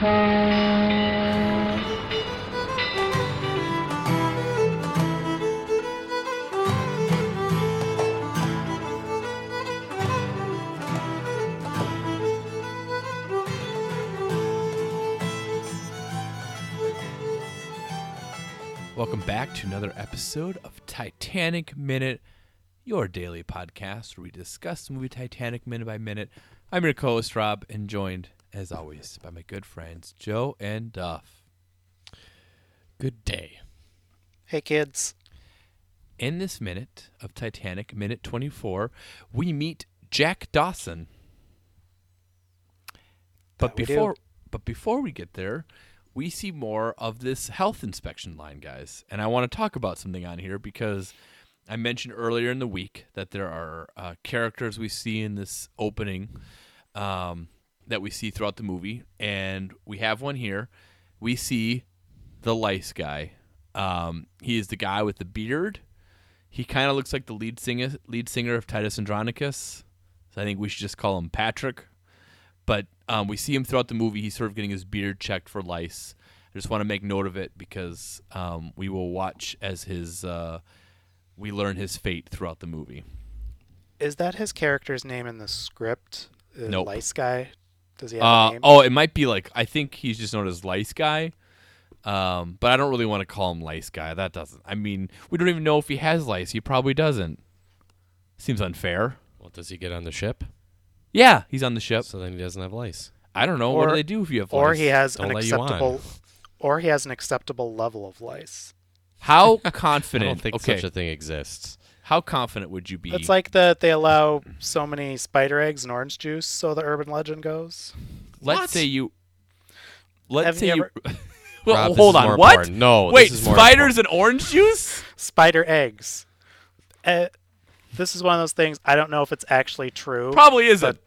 Welcome back to another episode of Titanic Minute, your daily podcast where we discuss the movie Titanic minute by minute. I'm your co host, Rob, and joined, as always, by my good friends, Joe and Duff. Good day. Hey, kids. In this minute of Titanic, minute 24, we meet Jack Dawson. But That before but before we get there, we see more of this health inspection line, guys. And I want to talk about something on here because I mentioned earlier in the week that there are uh, characters we see in this opening um, that we see throughout the movie, and we have one here. We see the lice guy. Um, he is the guy with the beard. He kind of looks like the lead singer, lead singer of Titus Andronicus. So I think we should just call him Patrick. But um, we see him throughout the movie. He's sort of getting his beard checked for lice. I just want to make note of it because um, we will watch as his uh, we learn his fate throughout the movie. Is that his character's name in the script? Uh, Nope. Lice guy? Does he have a Uh, name? oh, it might be like I think he's just known as Lice Guy. Um, but I don't really want to call him Lice Guy. That doesn't. I mean, we don't even know if he has lice. He probably doesn't. Seems unfair. Well, does he get on the ship? Yeah, he's on the ship. So then he doesn't have lice. I don't know. what do they do if you have or lice? Or he has Don't an let you on. acceptable, or he has an acceptable level of lice. How I confident? don't think okay, such a thing exists. How confident would you be? It's like that they allow so many spider eggs and orange juice, so the urban legend goes. let's What? say you. Let's Have say you you. ever- well, Rob, hold on. What? important. No, this Wait, is more spiders and orange juice? Spider eggs. Uh, this is one of those things. I don't know if it's actually true. Probably isn't.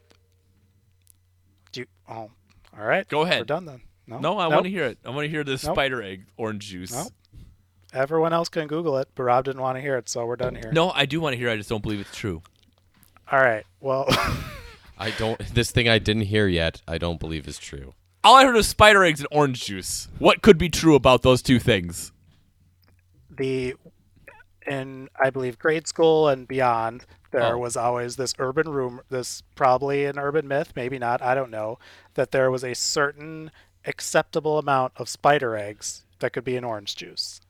Do you, oh, all right. Go ahead. We're done then. No, no, I Nope. want to hear it. I want to hear the Nope. spider egg orange juice. Nope. Everyone else can Google it, but Rob didn't want to hear it, so we're done here. No, I do want to hear. it. I just don't believe it's true. All right. Well, I don't. This thing I didn't hear yet. I don't believe is true. All I heard was spider eggs and orange juice. What could be true about those two things? the in I believe grade school and beyond, there Oh. was always this urban rumor, this probably an urban myth, maybe not, I don't know, that there was a certain acceptable amount of spider eggs that could be in orange juice.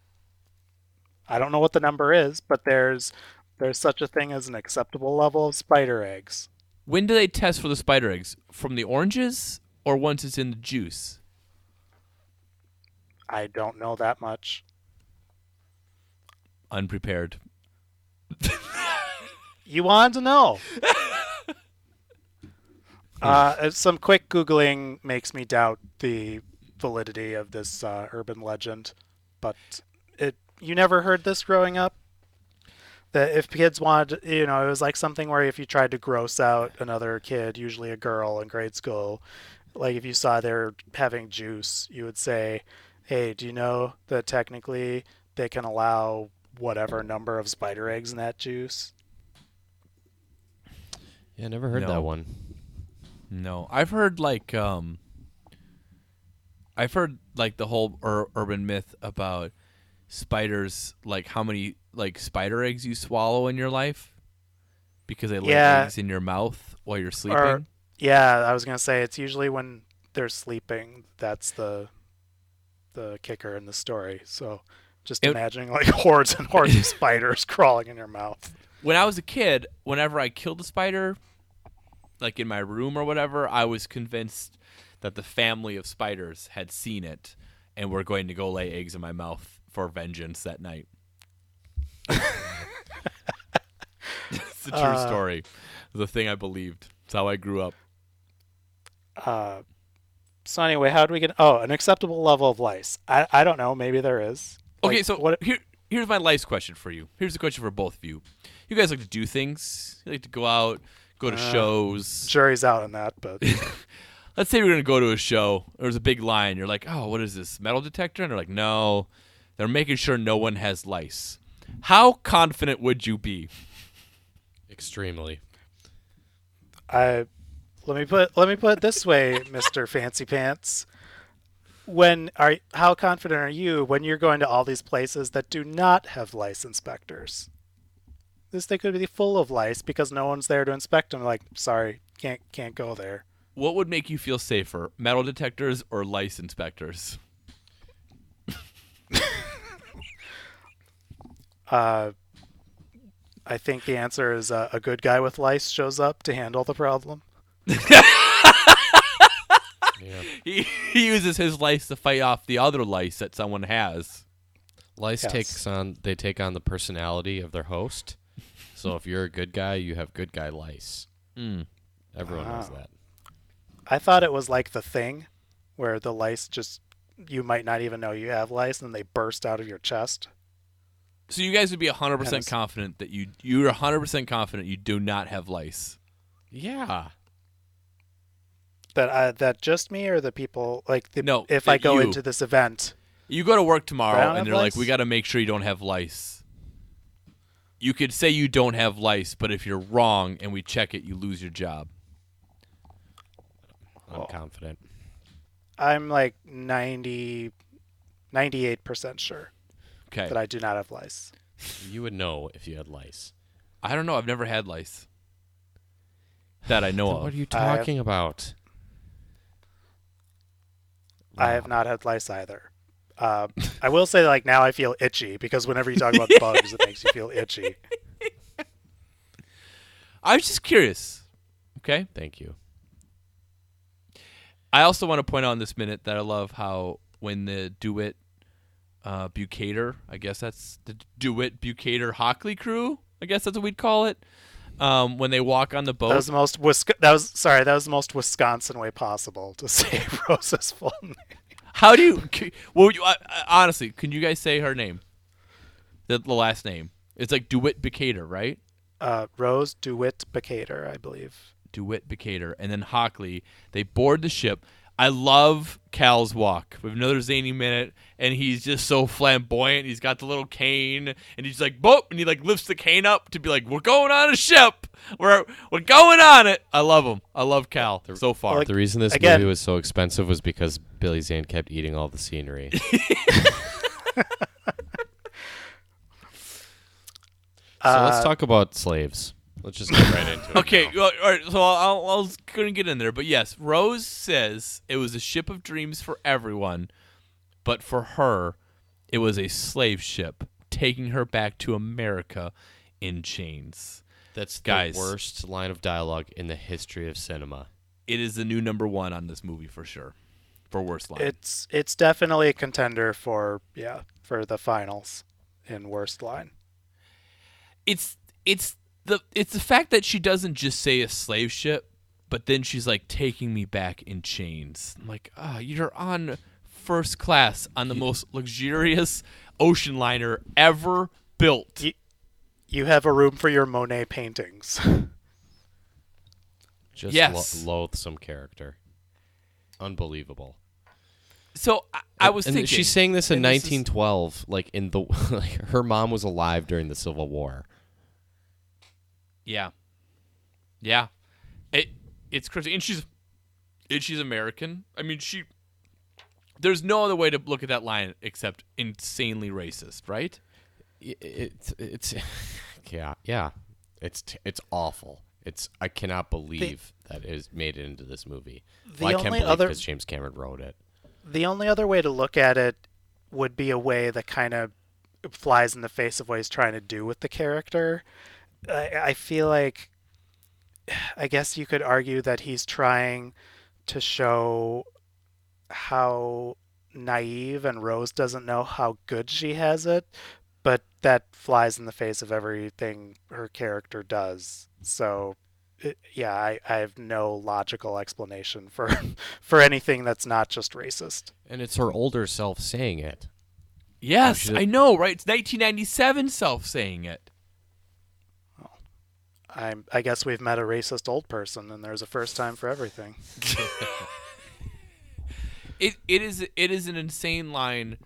I don't know what the number is, but there's there's such a thing as an acceptable level of spider eggs. When do they test for the spider eggs? From the oranges or once it's in the juice? I don't know that much. Unprepared. You want to know? uh, some quick googling makes me doubt the validity of this uh, urban legend, but it you never heard this growing up. That if kids wanted, you know, it was like something where if you tried to gross out another kid, usually a girl in grade school, like if you saw they're having juice, you would say, "Hey, do you know that technically they can allow whatever number of spider eggs in that juice?" Yeah, never heard No. that one. No, I've heard like um I've heard like the whole ur- urban myth about spiders like how many like spider eggs you swallow in your life because they lay Yeah. eggs in your mouth while you're sleeping. Or yeah, I was gonna say it's usually when they're sleeping. That's the the kicker in the story. So just It- imagining like hordes and hordes of spiders crawling in your mouth. when I was a kid, whenever I killed a spider like in my room or whatever, I was convinced that the family of spiders had seen it and were going to go lay eggs in my mouth for vengeance that night. it's a true Uh, story. The thing I believed. It's how I grew up. Uh, so anyway, how do we get? Oh, an acceptable level of lice. I I don't know. Maybe there is. Okay, Like, so what? here here's my life's question for you. Here's the question for both of you. You guys like to do things. You like to go out, go to Uh, shows. Jury's out on that, but Let's say we're gonna go to a show. There's a big line. You're like, oh, what is this metal detector? And they're like, no, they're making sure no one has lice. How confident would you be? Extremely. I let me put let me put it this way, Mister Fancy Pants. when are how confident are you when you're going to all these places that do not have lice inspectors? This thing could be full of lice because no one's there to inspect them. Like, sorry, can't can't go there. What would make you feel safer, metal detectors or lice inspectors? Uh, I think the answer is uh, a good guy with lice shows up to handle the problem. Yeah. He, he uses his lice to fight off the other lice that someone has. Lice Yes. takes on they take on the personality of their host. So if you're a good guy, you have good guy lice. Mm. Everyone knows that. I thought it was like the thing, where the lice just you might not even know you have lice and they burst out of your chest. So you guys would be 100% Yes. confident that you you're 100% confident you do not have lice. Yeah. That uh, that just me or the people like the, No, if I that go you. into this event. You go to work tomorrow Brown and they're like, lice? "We got to make sure you don't have lice." You could say you don't have lice, but if you're wrong and we check it, you lose your job. I'm Oh. confident. I'm like 90 98% sure Okay. that I do not have lice. You would know if you had lice. I don't know. I've never had lice. That I know of. what are you I have- talking about? I have not had lice either. Uh, I will say, like now, I feel itchy because whenever you talk about bugs, it makes you feel itchy. I was just curious. Okay. Thank you. I also want to point out in this minute that I love how when the Dewitt uh, Bukater, I guess that's the Dewitt Bukater Hockley crew, I guess that's what we'd call it. Um, when they walk on the boat, That was the most Wisc- that was sorry, that was the most Wisconsin way possible to say Rose's full name. how do you? c- Well, you, uh, honestly, can you guys say her name? The, the last name. It's like Dewitt Bukater, right? Uh, Rose DeWitt Bukater, I believe. DeWitt Bukater, and then Hockley. They board the ship. I love Cal's walk. We have another zany minute, and he's just so flamboyant. He's got the little cane, and he's like, "Boop!" and he like lifts the cane up to be like, "We're going on a ship. We're we're going on it." I love him. I love Cal so far. Like- The reason this Again- movie was so expensive was because Billy Zane kept eating all the scenery. so let's talk about slaves. Let's just get right into it. Okay, now. all right. So I'll, I was going to get in there, but yes, Rose says it was a ship of dreams for everyone, but for her, it was a slave ship taking her back to America in chains. That's the worst line of dialogue in the history of cinema. It is the new number one on this movie for sure, for worst line. It's it's definitely a contender for yeah for the finals in worst line. it's it's the it's the fact that she doesn't just say a slave ship, but then she's like taking me back in chains. I'm like, ah, you're on first class on the most luxurious ocean liner ever built. You, you have a room for your Monet paintings. Just Yes. lo- loathsome character. Unbelievable. So I, I was and thinking she's saying this in and this is- 1912, like in the like her mom was alive during the Civil War. Yeah, yeah. It it's crazy, and she's and she's American. I mean, she. There's no other way to look at that line except insanely racist, right? It's it's yeah yeah. It's it's awful. It's I cannot believe that it made it into this movie. The Well, I can't believe other- because James Cameron wrote it. the only other way to look at it would be a way that kind of flies in the face of what he's trying to do with the character. I, I feel like, I guess you could argue that he's trying to show how naive and Rose doesn't know how good she has it, but that flies in the face of everything her character does. So, it, yeah, I, I have no logical explanation for for anything that's not just racist. And it's her older self saying it. Yes, I know, right? It's 1997 self saying it. I'm, I guess we've met a racist old person, and there's a first time for everything. It it is it is an insane line,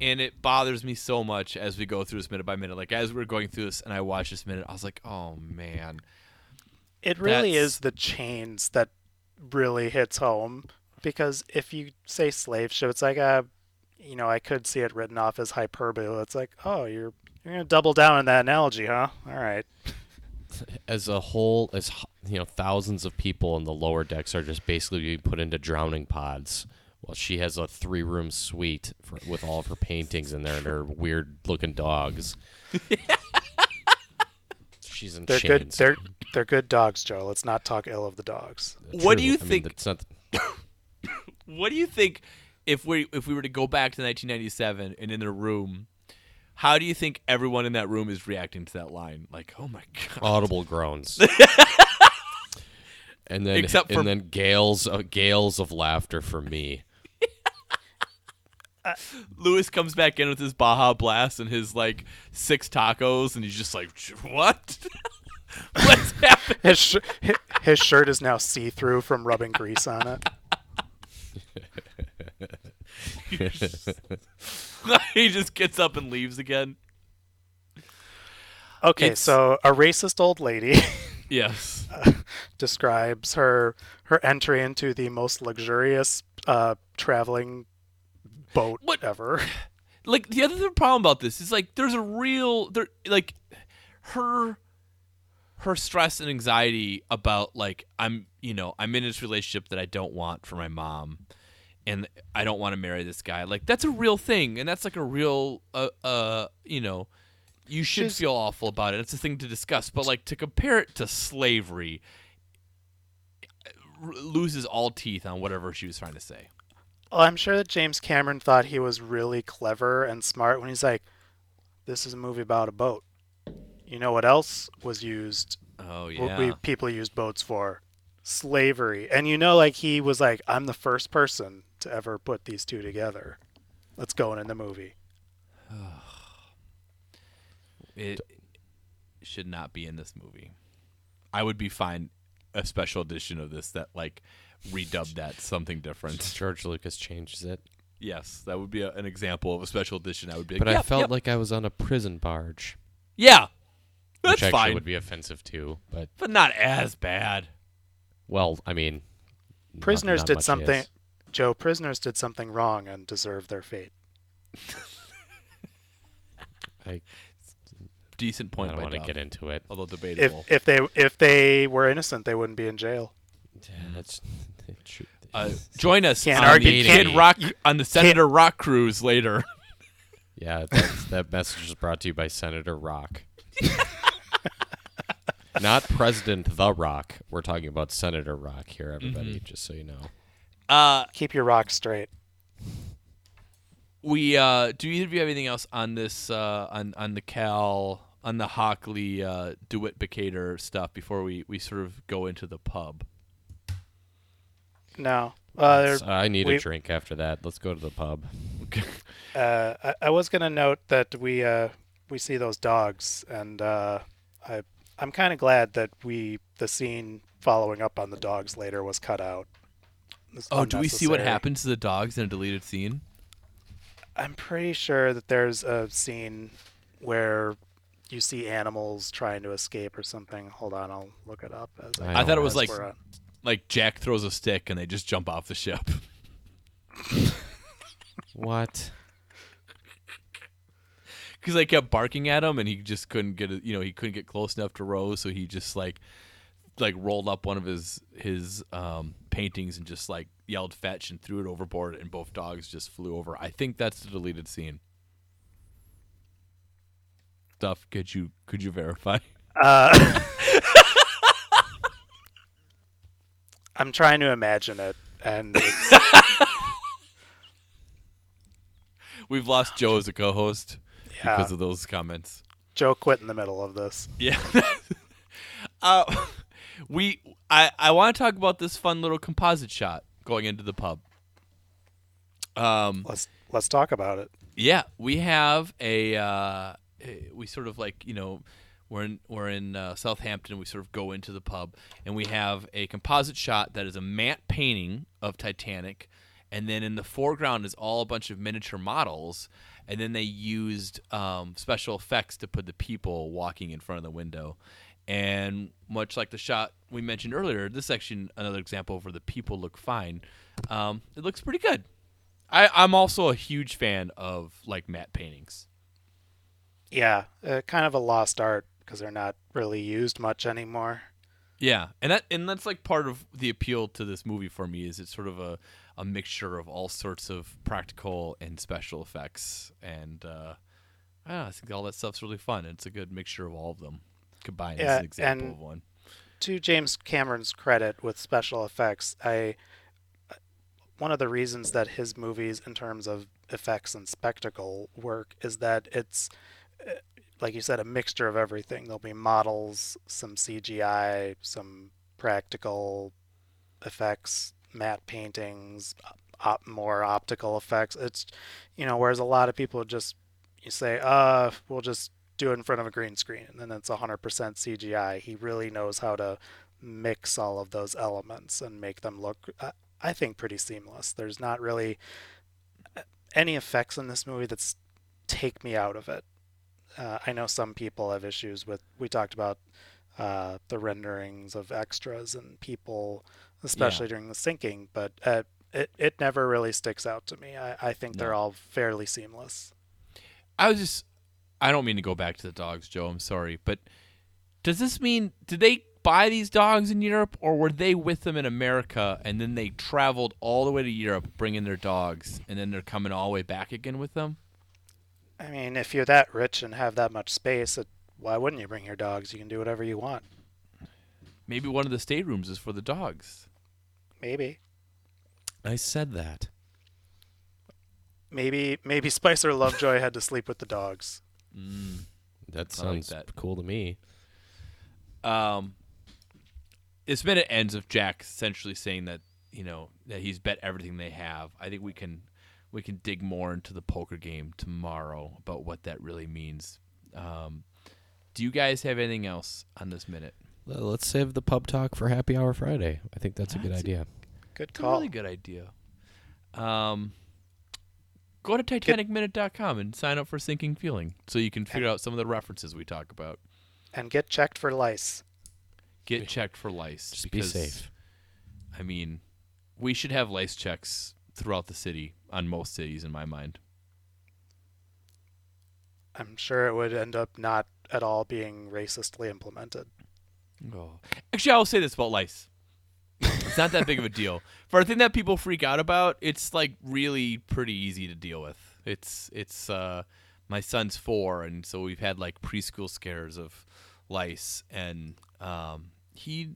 and it bothers me so much as we go through this minute by minute. Like as we're going through this, and I watched this minute, I was like, oh man, It really That's- is the chains that really hits home because if you say slave ship, it's like a, you know, I could see it written off as hyperbole. It's like, oh, you're you're gonna double down on that analogy, huh? All right. As a whole, as you know, thousands of people in the lower decks are just basically being put into drowning pods. Well, she has a three-room suite for, with all of her paintings in there and her weird-looking dogs. She's in They're chains. good. They're they're good dogs, Joe. Let's not talk ill of the dogs. What do you I think- that's not, What do you think if we if we were to go back to 1997 and in the room, how do you think everyone in that room is reacting to that line? Like, oh my god. audible groans. and then Except for- and then gales of, gales of laughter for me. Uh, Lewis comes back in with his Baja Blast and his like six tacos, and he's just like, "What? What's happening?" His sh- his shirt is now see through from rubbing grease on it. he just gets up and leaves again. Okay, It's- so a racist old lady Yes. describes her her entry into the most luxurious uh, traveling boat What- ever. like the other problem about this is like there's a real there like her her stress and anxiety about like I'm you know I'm in this relationship that I don't want for my mom and I don't want to marry this guy like that's a real thing and that's like a real uh uh you know you should She's- feel awful about it it's a thing to discuss but like to compare it to slavery r- loses all teeth on whatever she was trying to say Well, I'm sure that James Cameron thought he was really clever and smart when he's like, "This is a movie about a boat." You know what else was used? oh yeah we people used boats for? Slavery. And you know, like he was like, "I'm the first person to ever put these two together." Let's go in the movie. It should not be in this movie. I would be fine a special edition of this that like redubbed that something different. George Lucas changes it. Yes, that would be a, an example of a special edition. I would be. Like, But I "Yep, felt yep." like I was on a prison barge, yeah, that's which actually fine, would be offensive too. But but not as bad. well, I mean, not- Prisoners not did much something. is. Joe, prisoners did something wrong and deserve their fate. I, Decent I point. don't by want to Duff, get into it. although If debatable. if they if they were innocent, they wouldn't be in jail. Yeah, that's it should- uh, join us Can't on argue- the can't- Kid Rock on the Senator Rock cruise later. yeah, that's, that message is brought to you by Senator Rock. Not President The Rock. We're talking about Senator Rock here, everybody, Mm-hmm. just so you know. Uh, Keep your rock straight. we uh, do either of you have anything else on this uh, on on the Cal on the Hockley uh, Dewitt Bukater stuff before we we sort of go into the pub? No. Uh, I need we- a drink after that. Let's go to the pub. uh, I, I was gonna note that we uh, we see those dogs, and uh, I I'm kind of glad that we the scene following up on the dogs later was cut out. It's Oh, do we see what happens to the dogs in a deleted scene? I'm pretty sure that there's a scene where you see animals trying to escape or something. Hold on, I'll look it up. As I I thought it was like we're like Jack throws a stick and they just jump off the ship. What? because they kept barking at him and he just couldn't get you know he couldn't get close enough to Rose so he just like like rolled up one of his his um, paintings and just like yelled fetch and threw it overboard and both dogs just flew over. I think that's the deleted scene. Stuff could you could you verify? Uh, I'm trying to imagine it, and we've lost Joe as a co-host yeah, because of those comments. Joe quit in the middle of this. Yeah. uh, we I I want to talk about this fun little composite shot going into the pub. Um Let's let's talk about it. yeah, we have a uh we sort of like, you know, we're in we're in uh, Southampton we sort of go into the pub and we have a composite shot that is a matte painting of Titanic and then in the foreground is all a bunch of miniature models and then they used um, special effects to put the people walking in front of the window and much like the shot we mentioned earlier this section another example where the people look fine Um, it looks pretty good. I, I'm also a huge fan of like matte paintings. Yeah, uh, kind of a lost art because they're not really used much anymore. Yeah, and that and that's like part of the appeal to this movie for me is it's sort of a, a mixture of all sorts of practical and special effects, and uh, I, don't know, I think all that stuff's really fun. It's a good mixture of all of them combined Yeah, as an example of one. to James Cameron's credit with special effects, I one of the reasons that his movies in terms of effects and spectacle work is that it's uh, like you said a mixture of everything. There'll be models, some CGI, some practical effects, matte paintings, op- more optical effects. It's you know whereas a lot of people just you say, "Uh, we'll just do it in front of a green screen and then it's 100% CGI. He really knows how to mix all of those elements and make them look, I- I think, pretty seamless. There's not really uh, any effects in this movie that's take me out of it. Uh, I know some people have issues with, we talked about uh, the renderings of extras and people, especially during the sinking, but uh, it, it never really sticks out to me. I, I think they're all fairly seamless. I was just I don't mean to go back to the dogs, Joe. I'm sorry, but does this mean did they buy these dogs in Europe, or were they with them in America and then they traveled all the way to Europe, bringing their dogs, and then they're coming all the way back again with them? I mean, if you're that rich and have that much space, it, why wouldn't you bring your dogs? You can do whatever you want. Maybe one of the staterooms is for the dogs. Maybe, I said that. maybe, maybe Spicer Lovejoy had to sleep with the dogs. Mm. That I like sounds that. cool to me. Um, this minute ends with Jack essentially saying that you know that he's bet everything they have. I think we can we can dig more into the poker game tomorrow about what that really means. Um, do you guys have anything else on this minute? Well, Let's save the pub talk for Happy Hour Friday. I think that's a good That's- idea. Good It's a call. really good idea. Um, go to TitanicMinute.com and sign up for Sinking Feeling so you can figure out some of the references we talk about. And get checked for lice. Get checked for lice. Just be safe. I mean, we should have lice checks throughout the city on most cities, in my mind. I'm sure it would end up not at all being racistly implemented. Oh. Actually, I'll say this about lice. It's not that big of a deal. For a thing that people freak out about, it's like really pretty easy to deal with. It's it's uh my son's 4 and so we've had like preschool scares of lice and um he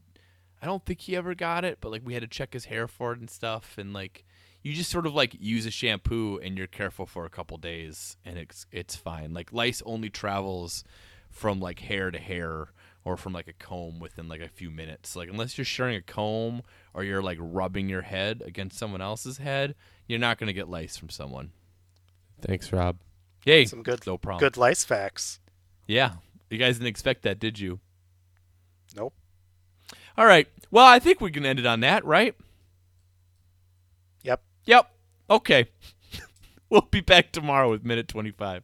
I don't think he ever got it, but like we had to check his hair for it and stuff and like you just sort of like use a shampoo and you're careful for a couple days and it's it's fine. Like lice only travels from like hair to hair or from like a comb within like a few minutes. Like unless you're sharing a comb or you're like rubbing your head against someone else's head, you're not gonna get lice from someone. Thanks, Rob. Hey, Some good, no problem. good lice facts. Yeah, you guys didn't expect that, did you? Nope. All right. Well, I think we can end it on that, right? Yep. Yep. Okay. we'll be back tomorrow with minute 25.